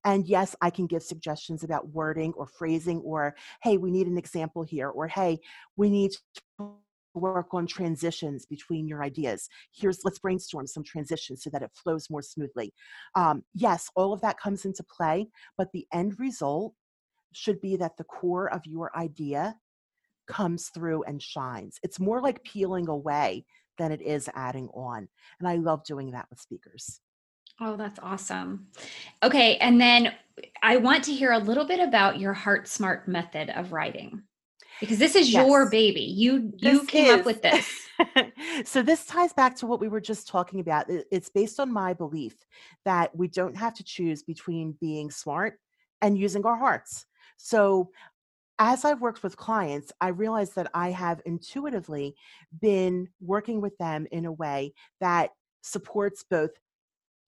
And yes, I can give suggestions about wording or phrasing, or hey, we need an example here, or hey, we need to work on transitions between your ideas. Here's let's brainstorm some transitions so that it flows more smoothly. Um, yes, all of that comes into play, but the end result should be that the core of your idea comes through and shines. It's more like peeling away than it is adding on. And I love doing that with speakers.
Oh, that's awesome. Okay. And then I want to hear a little bit about your HeartSmart method of writing because this is yes. your baby. You you came is. up with this. (laughs)
so this ties back to what we were just talking about. It's based on my belief that we don't have to choose between being smart and using our hearts. So as I've worked with clients, I realize that I have intuitively been working with them in a way that supports both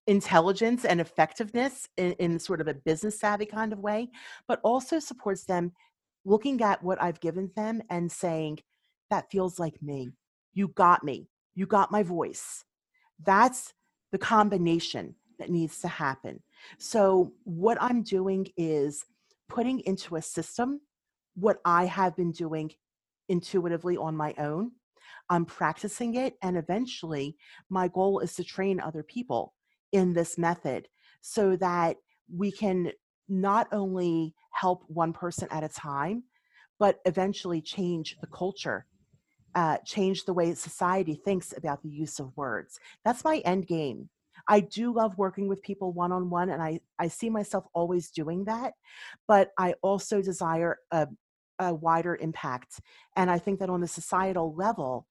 intelligence and effectiveness in, in, sort of a business savvy kind of way, but also supports them looking at what I've given them and saying, that feels like me. You got me. You got my voice. That's the combination that needs to happen. So, what I'm doing is putting into a system what I have been doing intuitively on my own. I'm practicing it, and eventually, my goal is to train other people in this method so that we can not only help one person at a time, but eventually change the culture, uh, change the way society thinks about the use of words. That's my end game. I do love working with people one on one, and I, I see myself always doing that. But I also desire a, a wider impact. And I think that on the societal level,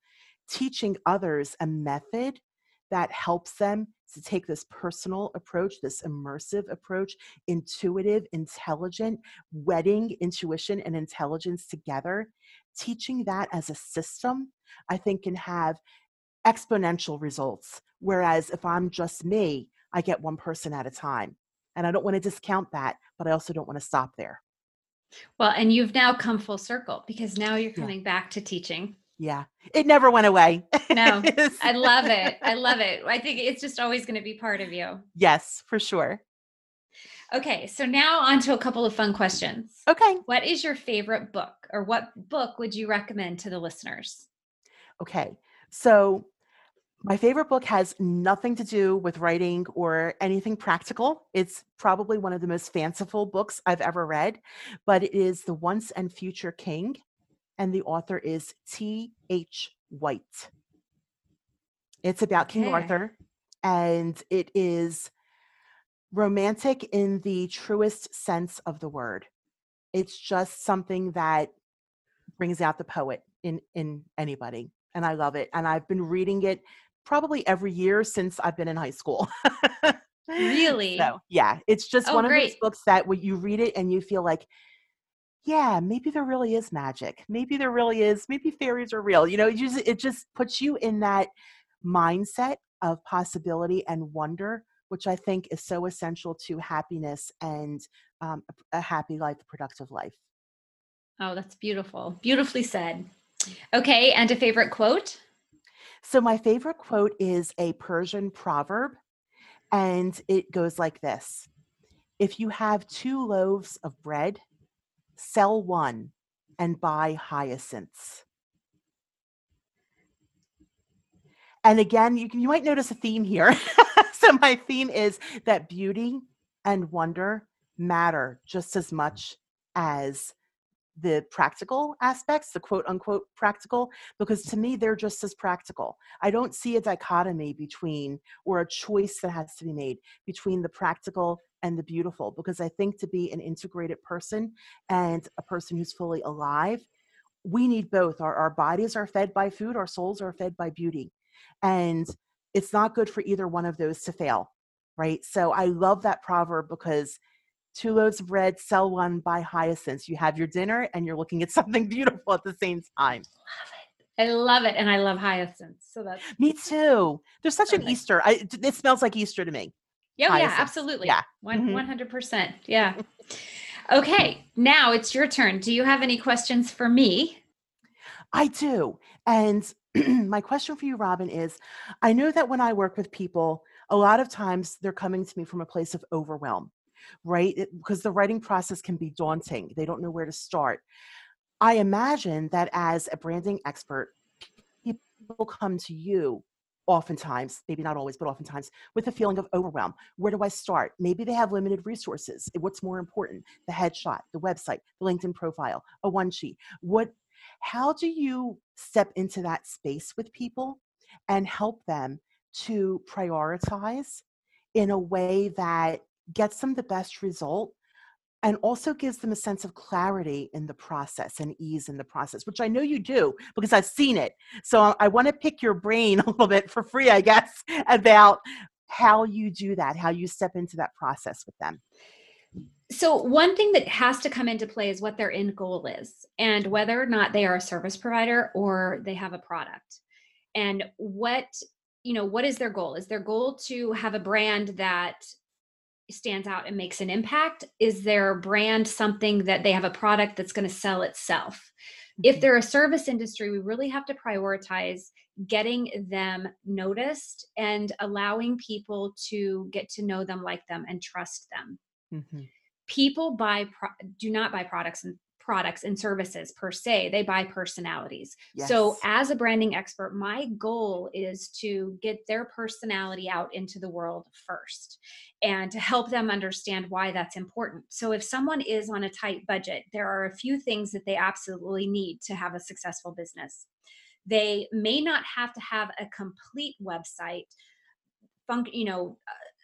teaching others a method that helps them to take this personal approach, this immersive approach, intuitive, intelligent, wedding intuition and intelligence together, teaching that as a system, I think can have exponential results. Whereas if I'm just me, I get one person at a time. And I don't want to discount that, but I also don't want to stop there.
Well, and you've now come full circle because now you're coming yeah. back to teaching.
Yeah. It never went away.
No. (laughs) I love it. I love it. I think it's just always going to be part of you.
Yes, for sure.
Okay, so now on to a couple of fun questions.
Okay.
What is your favorite book or what book would you recommend to the listeners?
Okay. So my favorite book has nothing to do with writing or anything practical. It's probably one of the most fanciful books I've ever read, but it is The Once and Future King, and the author is T.H. White. It's about King Arthur, and it is romantic in the truest sense of the word. It's just something that brings out the poet in in anybody and I love it. And I've been reading it probably every year since I've been in high school. (laughs)
really?
So, yeah, it's just oh, one great. of those books that when you read it and you feel like, yeah, maybe there really is magic. Maybe there really is. Maybe fairies are real. You know, it just, it just puts you in that mindset of possibility and wonder, which I think is so essential to happiness and um, a, a happy life, a productive life.
Oh, that's beautiful. Beautifully said. Okay, and a favorite quote?
So, my favorite quote is a Persian proverb, and it goes like this If you have two loaves of bread, sell one and buy hyacinths. And again, you can you might notice a theme here. (laughs) so my theme is that beauty and wonder matter just as much as the practical aspects, the quote unquote practical, because to me, they're just as practical. I don't see a dichotomy between or a choice that has to be made between the practical and the beautiful, because I think to be an integrated person and a person who's fully alive, we need both. Our, our bodies are fed by food, our souls are fed by beauty. And it's not good for either one of those to fail, right? So I love that proverb because two loaves of bread, sell one, buy hyacinths. You have your dinner and you're looking at (laughs) something beautiful at the same time.
Love it. I love it. And I love hyacinths. So that's
me too. There's such perfect. an Easter. I, it smells like Easter to me.
Yeah, oh, yeah, absolutely. Yeah. One, mm-hmm. 100%. Yeah. okay. Now it's your turn. Do you have any questions for me?
I do. And (clears throat) my question for you, Robin, is I know that when I work with people, a lot of times they're coming to me from a place of overwhelm, right? Because the writing process can be daunting. They don't know where to start. I imagine that as a branding expert, people come to you oftentimes, maybe not always, but oftentimes with a feeling of overwhelm. Where do I start? Maybe they have limited resources. Eh, what's more important? The headshot, the website, the LinkedIn profile, a one sheet. What how do you step into that space with people and help them to prioritize in a way that gets them the best result and also gives them a sense of clarity in the process and ease in the process, which I know you do because I've seen it. So I want to pick your brain (laughs) a little bit for free, I guess, about how you do that, how you step into that process with them.
So, one thing that has to come into play is what their end goal is and whether or not they are a service provider or they have a product. And what, you know, what is their goal? Is their goal to have a brand that stands out and makes an impact? Is their brand something that they have a product that's going to sell itself? If
Mhm.
they're a service industry, we really have to prioritize getting them noticed and allowing people to get to know them, like them, and trust them
Mhm.
people buy pro- do not buy products and products and services per se they buy personalities so as a branding expert my goal is to get their personality out into the world first and to help them understand why that's important so if someone is on a tight budget there are a few things that they absolutely need to have a successful business they may not have to have a complete website fun, you know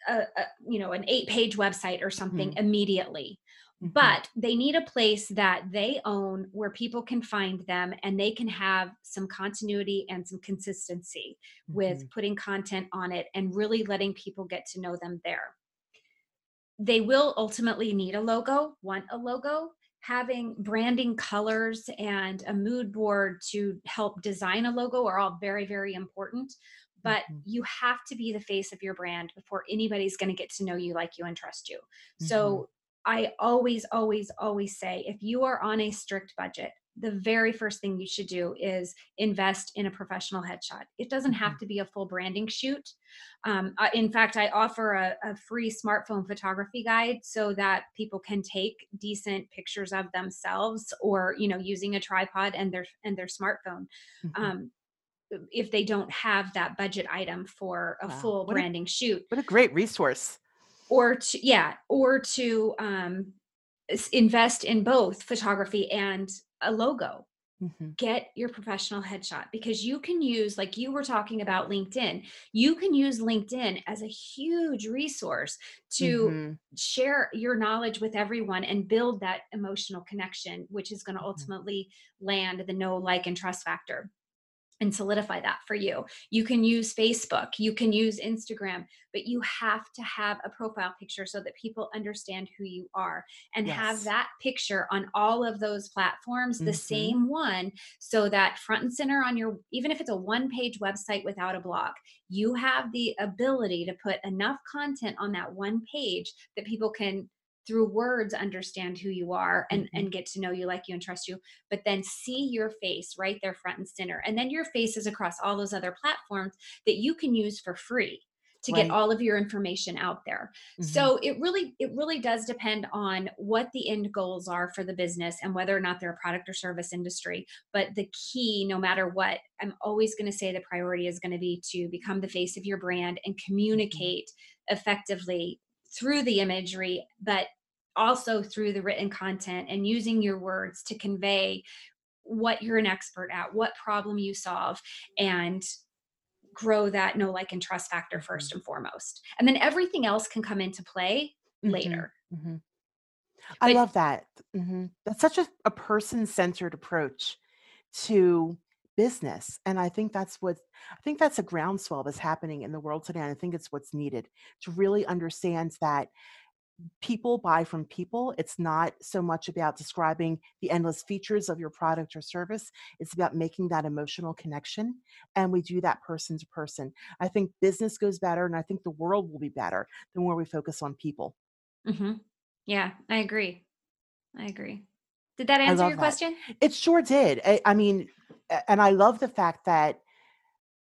a, a you know an eight page website or something
Mhm.
immediately. But they need a place that they own where people can find them and they can have some continuity and some consistency with
Mhm.
putting content on it and really letting people get to know them there they will ultimately need a logo, want a logo. Having branding colors and a mood board to help design a logo are all very, very important. But
Mhm.
you have to be the face of your brand before anybody's going to get to know you, like you, and trust you.
Mhm.
So I always, always, always say if you are on a strict budget, the very first thing you should do is invest in a professional headshot. It doesn't have
Mhm.
to be a full branding shoot. Um, in fact, I offer a, a free smartphone photography guide so that people can take decent pictures of themselves, or you know, using a tripod and their and their smartphone.
Mhm.
Um, if they don't have that budget item for a
Wow.
full
What a
branding shoot,
what a great resource.
Or to yeah, or to um, invest in both photography and a logo
Mhm.
get your professional headshot because you can use like you were talking about linkedin you can use linkedin as a huge resource to
Mhm.
share your knowledge with everyone and build that emotional connection which is going to
Mhm.
ultimately land the no like and trust factor and solidify that for you. You can use Facebook, you can use Instagram, but you have to have a profile picture so that people understand who you are and have that picture on all of those platforms, the
Mhm.
same one, so that front and center on your, even if it's a one page website without a blog, you have the ability to put enough content on that one page that people can through words understand who you are and
Mhm.
and get to know you like you and trust you but then see your face right there front and center. And then your face is across all those other platforms that you can use for free to get all of your information out there.
Mhm.
So it really it really does depend on what the end goals are for the business and whether or not they're a product or service industry. But the key no matter what, I'm always going to say the priority is going to be to become the face of your brand and
Mhm.
communicate effectively through the imagery but also through the written content and using your words to convey what you're an expert at, what problem you solve, and grow that know, like, and trust factor first and foremost. And then everything else can come into play
Mhm.
later.
Mhm. I
But
love that. Mhm. That's such a, a person-centered approach to business. And I think that's what I think that's a groundswell that's happening in the world today. And I think it's what's needed to really understand that people buy from people. It's not so much about describing the endless features of your product or service. It's about making that emotional connection. And we do that person to person. I think business goes better and I think the world will be better the more we focus on people.
Mhm. yeah, I agree. I agree. Did that answer your that. question?
It sure did. I, I mean, and I love the fact that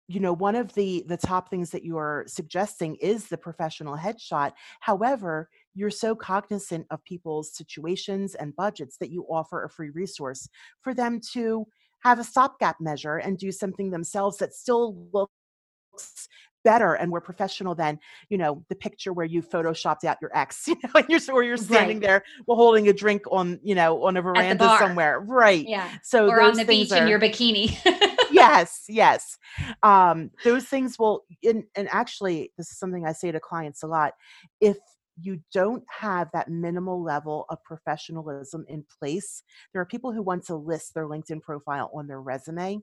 you know one of the the top things that you are suggesting is the professional headshot however you're so cognizant of people's situations and budgets that you offer a free resource for them to have a stopgap measure and do something themselves that still looks better and more professional than you know the picture where you photoshopped out your ex (laughs) you know and you're or you're standing right. there while holding a drink on you know on a veranda somewhere right.
Yeah so or on the beach are, in your bikini. (laughs)
Yes yes. Um those things will and, and actually this is something i say to clients a lot if you don't have that minimal level of professionalism in place there are people who want to list their linkedin profile on their resume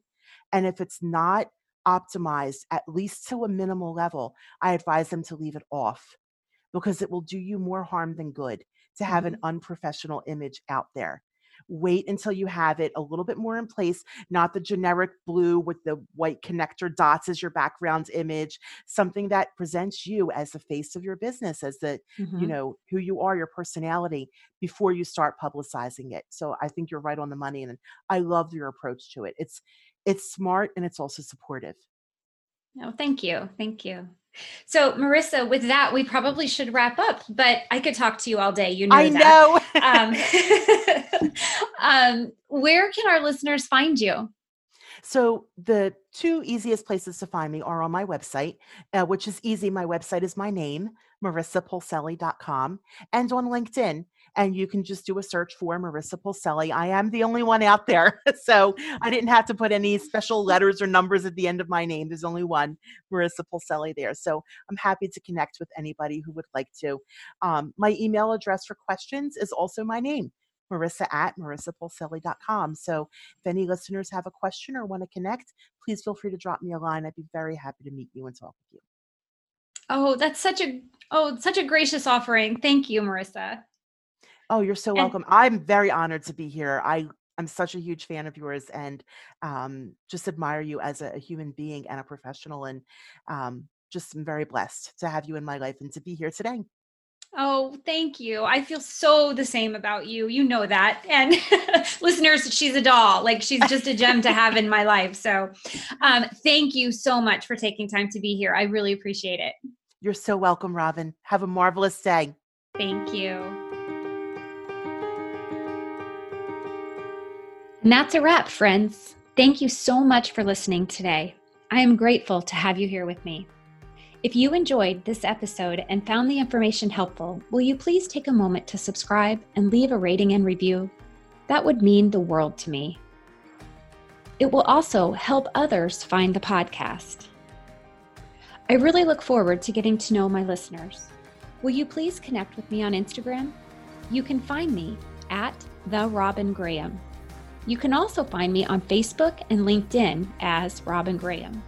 and if it's not optimized at least to a minimal level, I advise them to leave it off because it will do you more harm than good to have mm-hmm. an unprofessional image out there. Wait until you have it a little bit more in place, not the generic blue with the white connector dots as your background image, something that presents you as the face of your business, as the, mm-hmm. you know, who you are, your personality before you start publicizing it. So I think you're right on the money. And I love your approach to it. It's it's smart and it's also supportive.
No, thank you. Thank you. So, Marissa, with that, we probably should wrap up, but I could talk to you all day. You know
I
that. know. (laughs) um, (laughs) um, where can our listeners find you?
So, the two easiest places to find me are on my website, uh, which is easy. My website is my name, marissapolselli.com, and on LinkedIn and you can just do a search for Marissa Polselli. I am the only one out there. (laughs) So I didn't have to put any special letters or numbers at the end of my name. There's only one Marissa Polselli there. So I'm happy to connect with anybody who would like to. Um, my email address for questions is also my name. Marissa at marissapolselli.com. So if any listeners have a question or want to connect, please feel free to drop me a line. I'd be very happy to meet you and talk with you.
Oh, that's such a oh, such a gracious offering. Thank you, Marissa.
Oh, you're so and welcome. I'm very honored to be here. I I'm such a huge fan of yours and um, just admire you as a, a, human being and a professional. And um, just am very blessed to have you in my life and to be here today.
Oh, thank you. I feel so the same about you. You know that. And (laughs) listeners, she's a doll. Like she's just a gem to have in my life. So um, thank you so much for taking time to be here. I really appreciate it.
You're so welcome, Robin. Have a marvelous day.
Thank you. And that's a wrap, friends. Thank you so much for listening today. I am grateful to have you here with me. If you enjoyed this episode and found the information helpful, will you please take a moment to subscribe and leave a rating and review? That would mean the world to me. It will also help others find the podcast. I really look forward to getting to know my listeners. Will you please connect with me on Instagram? You can find me at the Robin Graham. You can also find me on Facebook and LinkedIn as Robin Graham.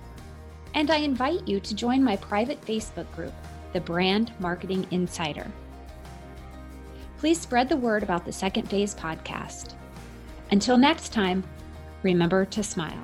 And I invite you to join my private Facebook group, the Brand Marketing Insider. Please spread the word about the Second Phase podcast. Until next time, remember to smile.